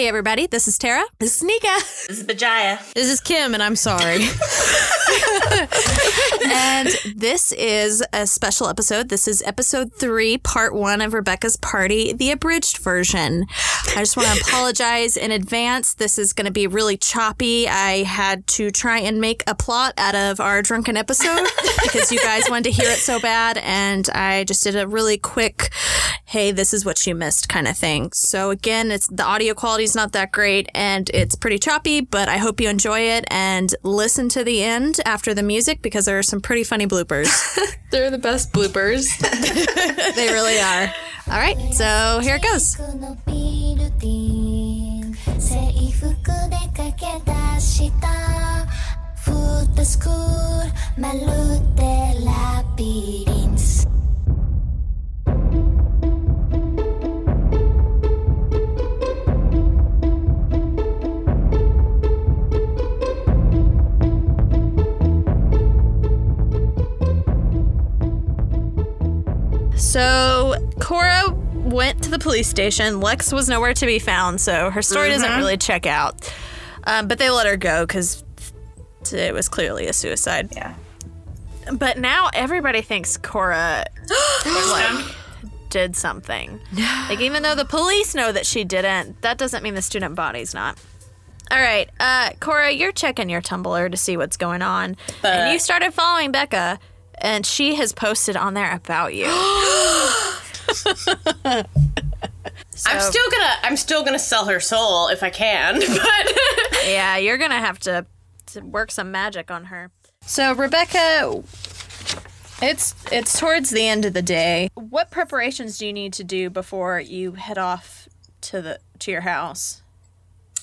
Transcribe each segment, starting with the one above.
Hey, everybody, this is Tara. This is Nika. This is Bajaya. This is Kim, and I'm sorry. and this is a special episode. This is episode three, part one of Rebecca's Party, the abridged version. I just want to apologize in advance. This is going to be really choppy. I had to try and make a plot out of our drunken episode because you guys wanted to hear it so bad. And I just did a really quick, hey, this is what you missed kind of thing. So again, it's the audio quality is not that great and it's pretty choppy, but I hope you enjoy it and listen to the end after the music because there are some pretty funny bloopers. They're the best bloopers. they really are. All right, so here it goes. のビルディン制服で駆け出したフットスクールまるでラビリンス So Cora went to the police station. Lex was nowhere to be found, so her story doesn't really check out. Um, but they let her go because it was clearly a suicide. Yeah. But now everybody thinks Cora like, did something. Like even though the police know that she didn't, that doesn't mean the student body's not. All right, uh, Cora, you're checking your Tumblr to see what's going on, and you started following Becca, and she has posted on there about you. I'm still gonna I'm still gonna sell her soul if I can, but yeah, you're gonna have to, to work some magic on her. So Rebecca, it's it's towards the end of the day. What preparations do you need to do before you head off to the to your house?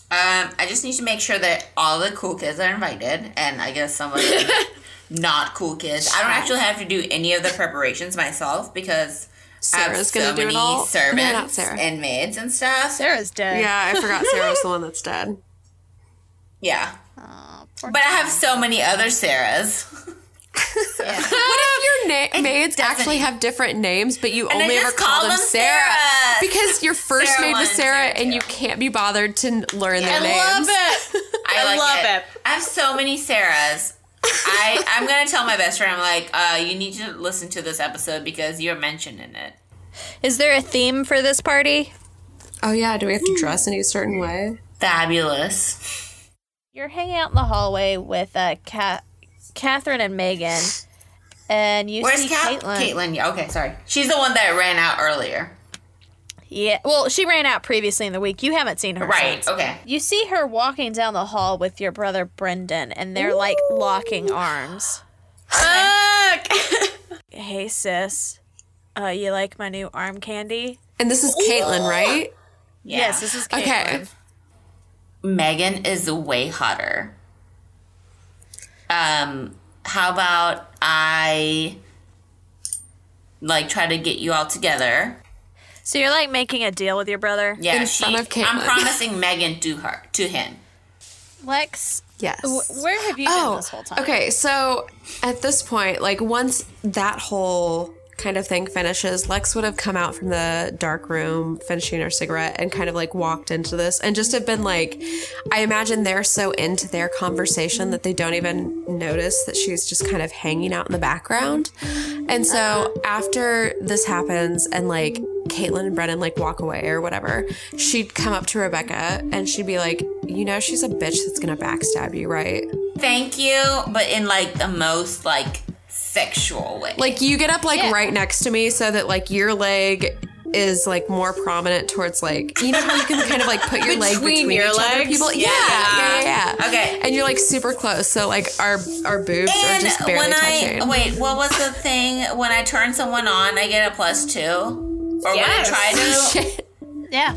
Um, I just need to make sure that all the cool kids are invited, and I guess some of the not cool kids. I don't actually have to do any of the preparations myself because I have Sarah's so gonna do it many all? No, servants not Sarah. and maids and stuff. Sarah's dead. yeah, I forgot Sarah was the one that's dead. Yeah. oh, but I have so many other Sarahs. What if your na- maids actually have different names, but you And only ever call, call them them Sarah? Sarah. Because your first Sarah maid was Sarah, Sarah and you can't be bothered to n- learn their I names. I love it. I, like love it. it. I have so many Sarahs. I I'm gonna tell my best friend. I'm like, uh, you need to listen to this episode because you're mentioned in it. Is there a theme for this party? Oh yeah, do we have to dress in a certain way? Fabulous. You're hanging out in the hallway with uh, Ca- Catherine and Megan, and you Where's see Cat? Caitlin. Caitlin. Yeah, okay, sorry. She's the one that ran out earlier. Yeah, well, she ran out previously in the week. You haven't seen her Right. since. Okay. You see her walking down the hall with your brother Brendan, and they're like locking arms. Fuck. Hey, sis, uh, you like my new arm candy? And this is Caitlin, right? Yeah. Yes, this is Caitlin. Okay. Megan is way hotter. Um, how about I like try to get you all together? So you're like making a deal with your brother, Yeah, In she, front of Caitlin. I'm promising Megan to her to him. Lex. Yes. wh- where have you been oh, this whole time? Oh, Okay, so at this point, like once that whole kind of thing finishes, Lex would have come out from the dark room, finishing her cigarette, and kind of like walked into this and just have been like, I imagine they're so into their conversation that they don't even notice that she's just kind of hanging out in the background. And so after this happens and like Caitlin and Brennan like walk away or whatever, she'd come up to Rebecca and she'd be like, You know, she's a bitch that's gonna backstab you, right? Thank you, but in like the most like sexual way. Like you get up like Yeah. right next to me so that like your leg is like more prominent towards like you know how you can kind of like put your leg Between between your each other legs? people yeah yeah yeah, yeah. Okay. and you're like super close so like our our boobs are just barely when touching I wait, what was the thing? When I turn someone on, I get a plus two. Or Yes. when I try to. Shit. Yeah.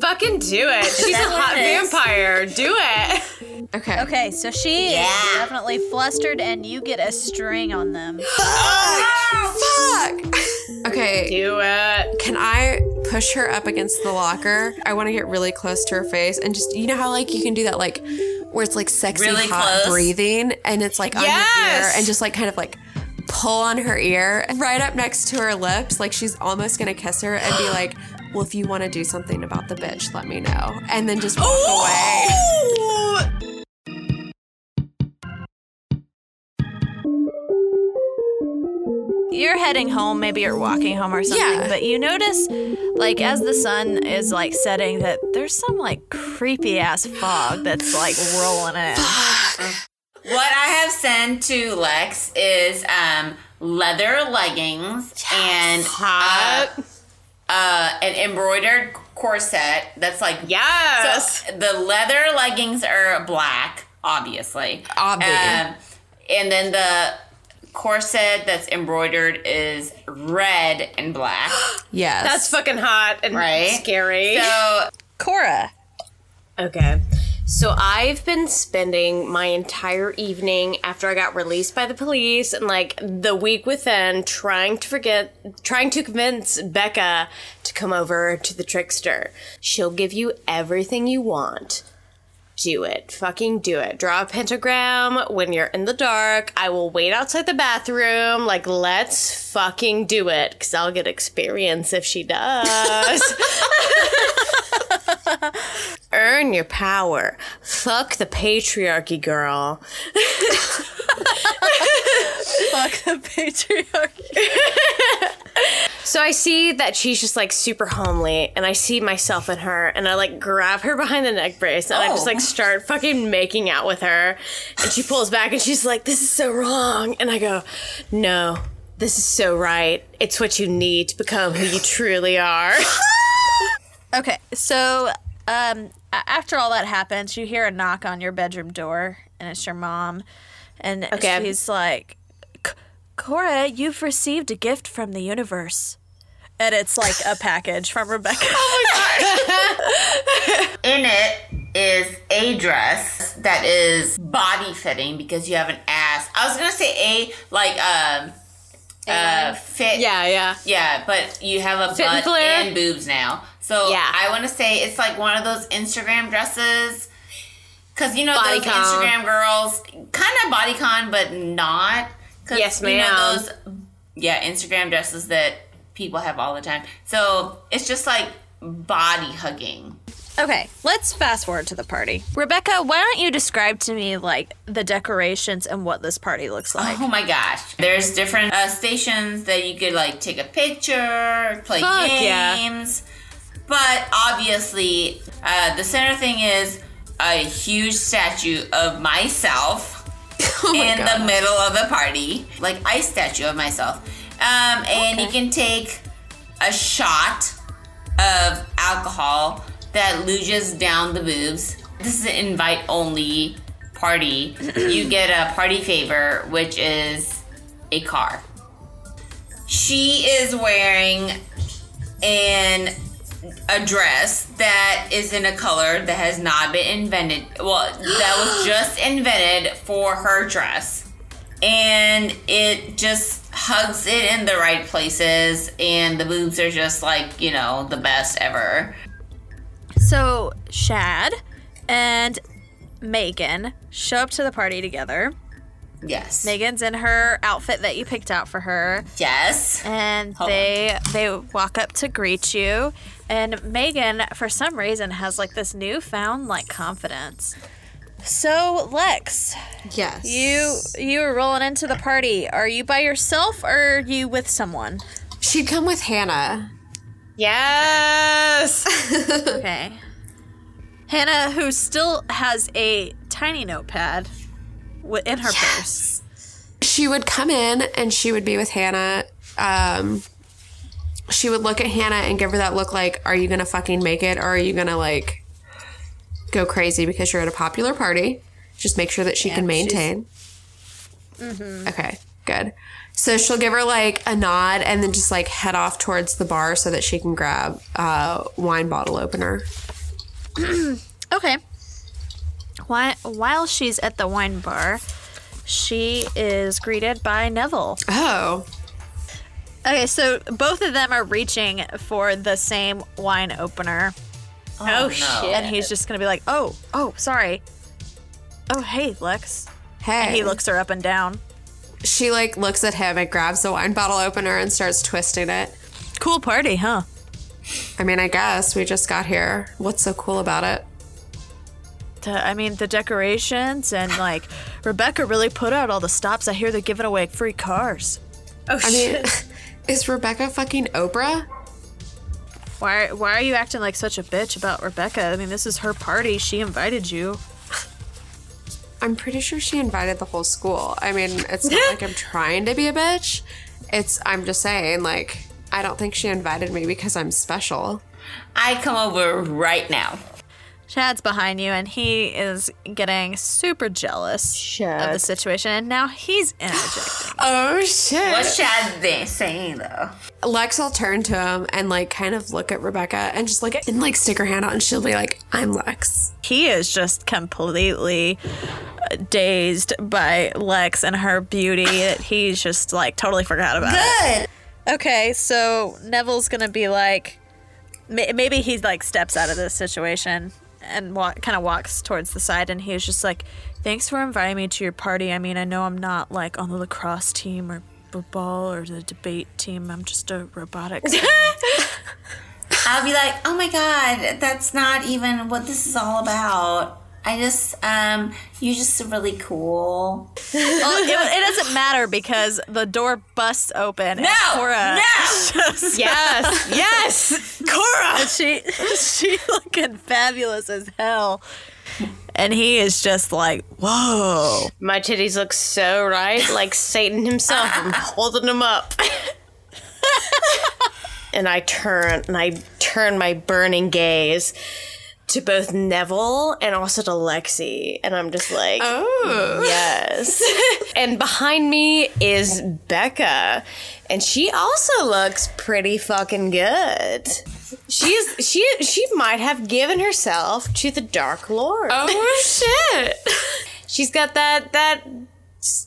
Fucking do it. She's a hot vampire. Do it. okay Okay, so she Yeah. is definitely flustered, and you get a string on them. fuck okay Do it. can I push her up against the locker I want to get really close to her face and just you know how like you can do that like where it's like sexy Really hot close? breathing and it's like on your ear and just like kind of like pull on her ear right up next to her lips like she's almost gonna kiss her and be like well, if you want to do something about the bitch, let me know. And then just walk away. You're heading home, maybe you're walking home or something, Yeah. but you notice, like, as the sun is like setting, that there's some like creepy ass fog that's like rolling in. What I have sent to Lex is um, leather leggings and uh, uh, an embroidered corset that's like Yes. So the leather leggings are black, obviously. Obvious. Um, and then the corset that's embroidered is red and black. Yes. That's fucking hot and Right. scary. So Cora. Okay. So I've been spending my entire evening after I got released by the police and like the week within trying to forget trying to convince Becca to come over to the trickster. She'll give you everything you want. Do it. Fucking do it. Draw a pentagram when you're in the dark. I will wait outside the bathroom. Like, let's fucking do it. Because I'll get experience if she does. Earn your power. Fuck the patriarchy, girl. Fuck the patriarchy. So I see that she's just like super homely, and I see myself in her, and I like grab her behind the neck brace, and I just Oh. like start fucking making out with her. And she pulls back, and she's like, "This is so wrong," and I go, "No." This is so right. It's what you need to become who you truly are. Okay, so um, after all that happens, you hear a knock on your bedroom door, and it's your mom, and Okay. she's like, "C- "Cora, you've received a gift from the universe." And it's like a package from Rebecca. Oh my god. In it is a dress that is body fitting because you have an ass. I was gonna say a like um uh fit yeah, yeah. yeah, but you have a Fit and butt flare? and boobs now. So Yeah. I want to say it's like one of those Instagram dresses. Cause you know those Bodycon. Instagram girls, kind of body con, but not. 'Cause, Yes, You know ma'am. those, yeah, Instagram dresses that people have all the time. So it's just like body hugging. Okay, let's fast forward to the party. Rebecca, why don't you describe to me like the decorations and what this party looks like? Oh my gosh. There's different uh, stations that you could like take a picture, play Fuck yeah. games. But obviously, uh, the center thing is a huge statue of myself Oh in the middle of a party, like ice statue of myself. Um, and you can take a shot of alcohol that luges down the boobs. This is an invite only party. you get a party favor, which is a car. She is wearing an a dress that is in a color that has not been invented. Well, that was just invented for her dress. And it just hugs it in the right places, and the boobs are just like, you know, the best ever. So, Chad and Megan show up to the party together. Yes. Megan's in her outfit that you picked out for her, Yes. and Hold they they walk up to greet you. And Megan, for some reason, has like this newfound like confidence. So, Lex, yes. you you were rolling into the party. Are you by yourself or are you with someone? She'd come with Hannah. Yes. Okay. Hannah, who still has a tiny notepad in her purse. She would come in and she would be with Hannah. Um, she would look at Hannah and give her that look like, are you going to fucking make it or are you going to like go crazy because you're at a popular party? Just make sure that she can maintain. Mm-hmm. Okay, good. So she'll give her like a nod and then just like head off towards the bar so that she can grab a wine bottle opener. Okay. While, while she's at the wine bar, she is greeted by Neville. Oh, Okay, so both of them are reaching for the same wine opener. Oh, oh shit. And he's just going to be like, oh, oh, sorry. Oh, hey, Lex. hey. And he looks her up and down. she like looks at him and grabs the wine bottle opener and starts twisting it. Cool party, huh? I mean, I guess we just got here. What's so cool about it? The- I mean, the decorations and like Rebecca really put out all the stops. I hear they're giving away free cars. Oh I mean, shit! is Rebecca fucking Oprah? Why? Why are you acting like such a bitch about Rebecca? I mean, this is her party. She invited you. I'm pretty sure she invited the whole school. I mean, it's not like I'm trying to be a bitch. It's I'm just saying, like, I don't think she invited me because I'm special. I come over right now. Chad's behind you, and he is getting super jealous of the situation, and now he's interjecting. Oh shit! What's Chad th- saying though? Lex will turn to him and like kind of look at Rebecca and just like and like stick her hand out and she'll be like, "I'm Lex." he is just completely dazed by Lex and her beauty that he's just like totally forgot about it. Good. Okay, so Neville's gonna be like, maybe he like steps out of this situation and walk, kind of walks towards the side, and he's just like, "Thanks for inviting me to your party. I mean, I know I'm not like on the lacrosse team or football or the debate team. I'm just a robotics." I'll be like, oh my god, that's not even what this is all about. I just, um, you're just really cool. well, it, it doesn't matter because the door busts open. No, and Cora, no. just- yes, yes. Cora. She she looking fabulous as hell. And he is just like, whoa. My titties look so right, like Satan himself. I'm holding them up. and I turn and I turn my burning gaze to both Neville and also to Lexi, and I'm just like, Oh. yes. and behind me is Becca, and she also looks pretty fucking good. She's she she might have given herself to the Dark Lord. Oh shit! She's got that that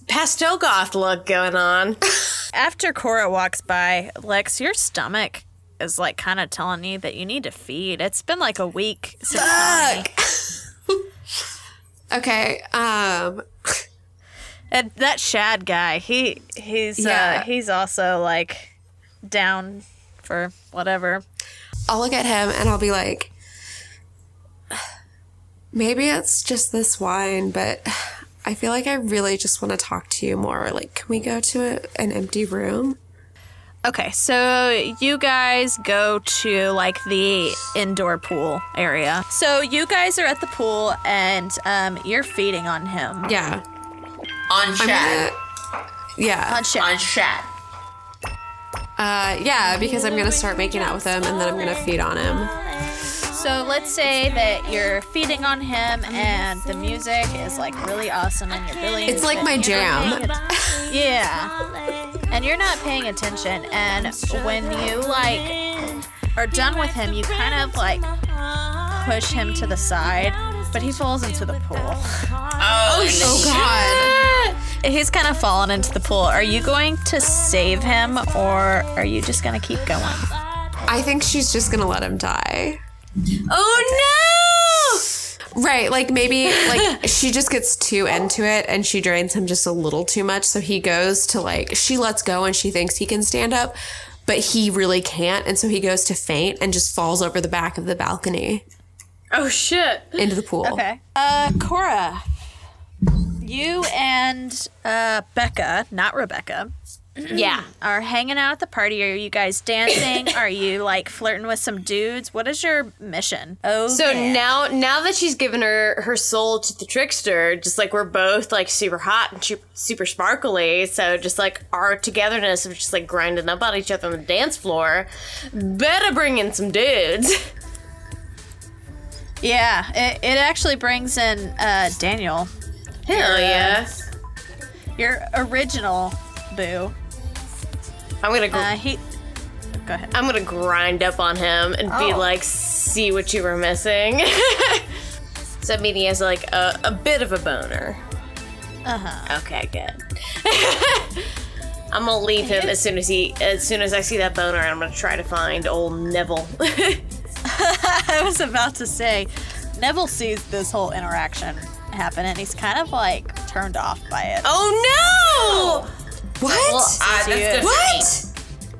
pastel goth look going on. After Cora walks by, Lex, your stomach is like kind of telling you that you need to feed. It's been like a week since Tommy. Okay, um, And that Chad guy, he he's Yeah. uh he's also like down for whatever. I'll look at him and I'll be like, maybe it's just this wine, but I feel like I really just want to talk to you more. Like, can we go to a, an empty room? Okay, so you guys go to like the indoor pool area. So you guys are at the pool and um, you're feeding on him. Yeah. On I'm Chad. gonna- yeah. On Chad. On Chad. Uh, yeah, because I'm gonna start making out with him and then I'm gonna feed on him. So let's say that you're feeding on him and the music is like really awesome and you're really It's like my jam. yeah. And you're not paying attention and when you like are done with him, you kind of like push him to the side, but he falls into the pool. Oh, and then Oh god. He's kind of fallen into the pool. Are you going to save him or are you just going to keep going? I think she's just gonna let him die. Oh Right, like maybe like she just gets too into it and she drains him just a little too much. So he goes to like she lets go and she thinks he can stand up, but he really can't, and so he goes to faint and just falls over the back of the balcony Oh shit. into the pool. Okay. Uh, Cora, you and uh, Becca, not Rebecca, Yeah. are hanging out at the party. Are you guys dancing? are you like flirting with some dudes? What is your mission? Oh, So yeah. now now that she's given her her soul to the trickster, just like we're both like super hot and super, super sparkly, so just like our togetherness of just like grinding up on each other on the dance floor, better bring in some dudes. yeah, it, it actually brings in uh, Daniel, Hell yeah. your original boo. I'm gonna gr- Uh, he. Go ahead. I'm gonna grind up on him and be Oh. like, see what you were missing. so that mean he has like a, a bit of a boner? Uh huh. Okay, good. I'm gonna leave him as soon as he, as soon as I see that boner. I'm gonna try to find old Neville. I was about to say, Neville sees this whole interaction happen, and he's kind of like turned off by it. oh no! What? Well, uh, that's you. good what?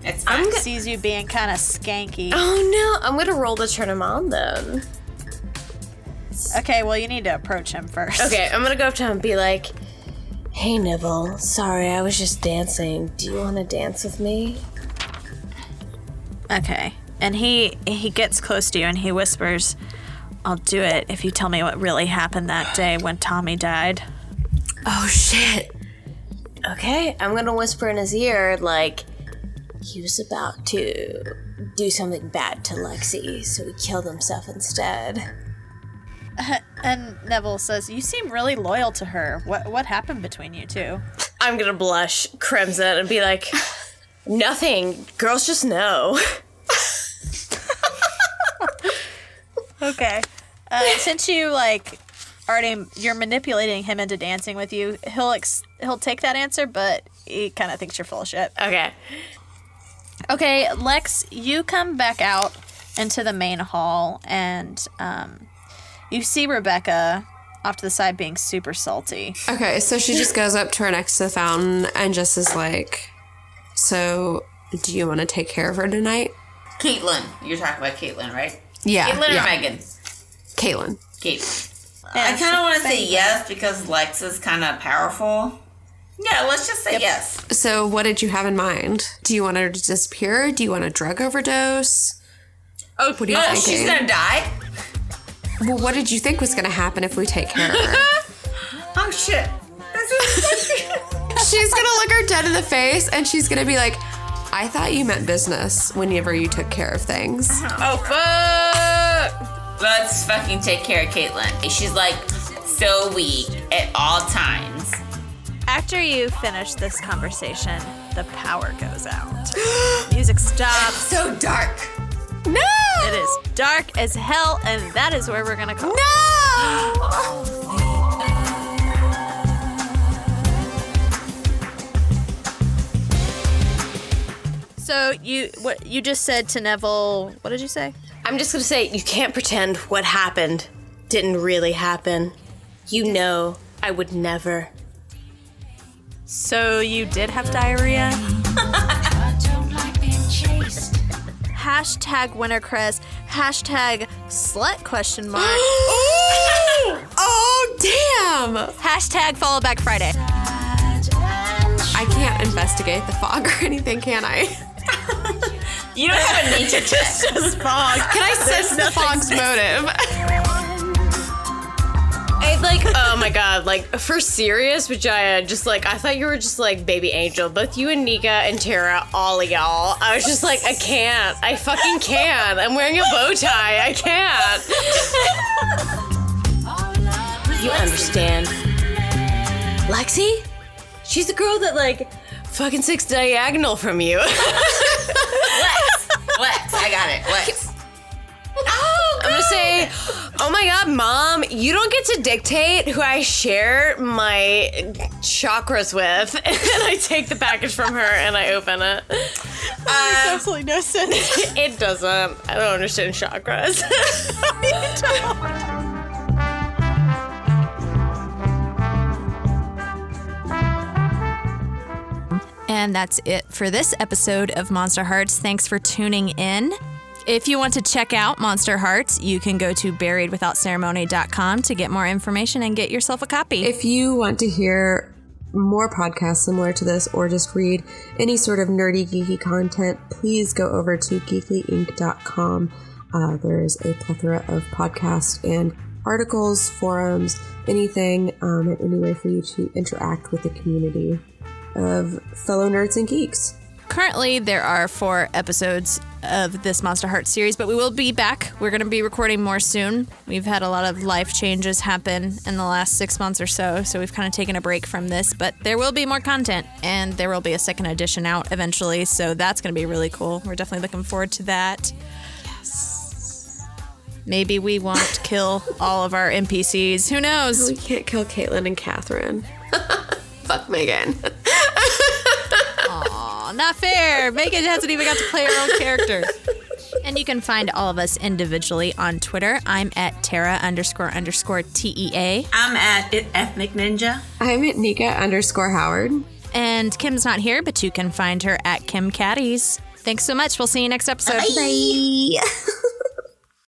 It's fine. Sees you being kind of skanky. Oh no, I'm gonna roll to turn him on then. Okay, well, you need to approach him first. Okay, I'm gonna go up to him and be like, Hey Neville, sorry, I was just dancing. Do you wanna dance with me? Okay. And he he gets close to you and he whispers, "I'll do it if you tell me what really happened that day when Tommy died." Oh shit. Okay, I'm gonna whisper in his ear, like, he was about to do something bad to Lexi, so he killed himself instead. And Neville says, "You seem really loyal to her. What what happened between you two? I'm gonna blush crimson and be like, Nothing. Girls just know. Okay. Uh, since you like already you're manipulating him into dancing with you, he'll ex- he'll take that answer, but he kind of thinks you're full of shit. Okay. Okay, Lex, you come back out into the main hall and um, you see Rebecca off to the side being super salty. Okay, so she just goes up to her next to the fountain and just is like, "So, do you want to take care of her tonight?" Caitlin. You're talking about Caitlin, right? Yeah, Caitlin yeah. or Megan? Caitlin. Caitlin. I kind of want to say yes because Lex is kind of powerful. Yeah, let's just say yes. So, what did you have in mind? Do you want her to disappear? Do you want a drug overdose? Oh, What do you uh, think? she's gonna die? Well, what did you think was going to happen if we take care of her? Oh shit. She's going to look her dead in the face and she's going to be like, I thought you meant business whenever you took care of things. oh fuck. Let's fucking take care of Caitlin. She's like so weak at all times. After you finish this conversation, the power goes out. Music stops. So dark. No! It is dark as hell, and that is where we're gonna call. No! So you what you just said to Neville? What did you say? I'm just gonna say, you can't pretend what happened didn't really happen. You know, I would never. So you did have diarrhea. Hashtag Wintercrest. Hashtag slut question mark. Oh, damn! hashtag follow back Friday. I can't investigate the fog or anything, can I? You don't have a nature check. Fog. Can I sense the fog's motive? I like, oh my god, like for serious, Vijaya, just like I thought you were just like baby angel. Both you and Nika and Tara, all of y'all. I was just like, I can't. I fucking can't. I'm wearing a bow tie. I can't. you understand. Lexi? She's the girl that like fucking sits diagonal from you. Lex. Lex. I got it. Lex. Oh, I'm gonna say, oh my god, mom, you don't get to dictate who I share my chakras with. And I take the package from her and I open it. Oh, that makes uh, Absolutely no sense. It doesn't. I don't understand chakras. And that's it for this episode of Monsterhearts. Thanks for tuning in. If you want to check out Monsterhearts, you can go to buriedwithoutceremony.com to get more information and get yourself a copy. If you want to hear more podcasts similar to this or just read any sort of nerdy, geeky content, please go over to geeklyinc.com. Uh, there's a plethora of podcasts and articles, forums, anything, um, any way for you to interact with the community of fellow nerds and geeks. Currently, there are four episodes of this Monster Heart series, but we will be back. We're going to be recording more soon. We've had a lot of life changes happen in the last six months or so, so we've kind of taken a break from this, but there will be more content and there will be a second edition out eventually, so that's going to be really cool. We're definitely looking forward to that. Yes. Maybe we won't kill all of our NPCs. Who knows? We can't kill Caitlin and Catherine. Fuck Megan. Aw, not fair. Megan hasn't even got to play her own character. And you can find all of us individually on Twitter. I'm at Tara underscore underscore TEA. I'm at it, Ethnic Ninja. I'm at Nika underscore Howard. And Kim's not here, but you can find her at Kim Caddies. Thanks so much. We'll see you next episode. Bye.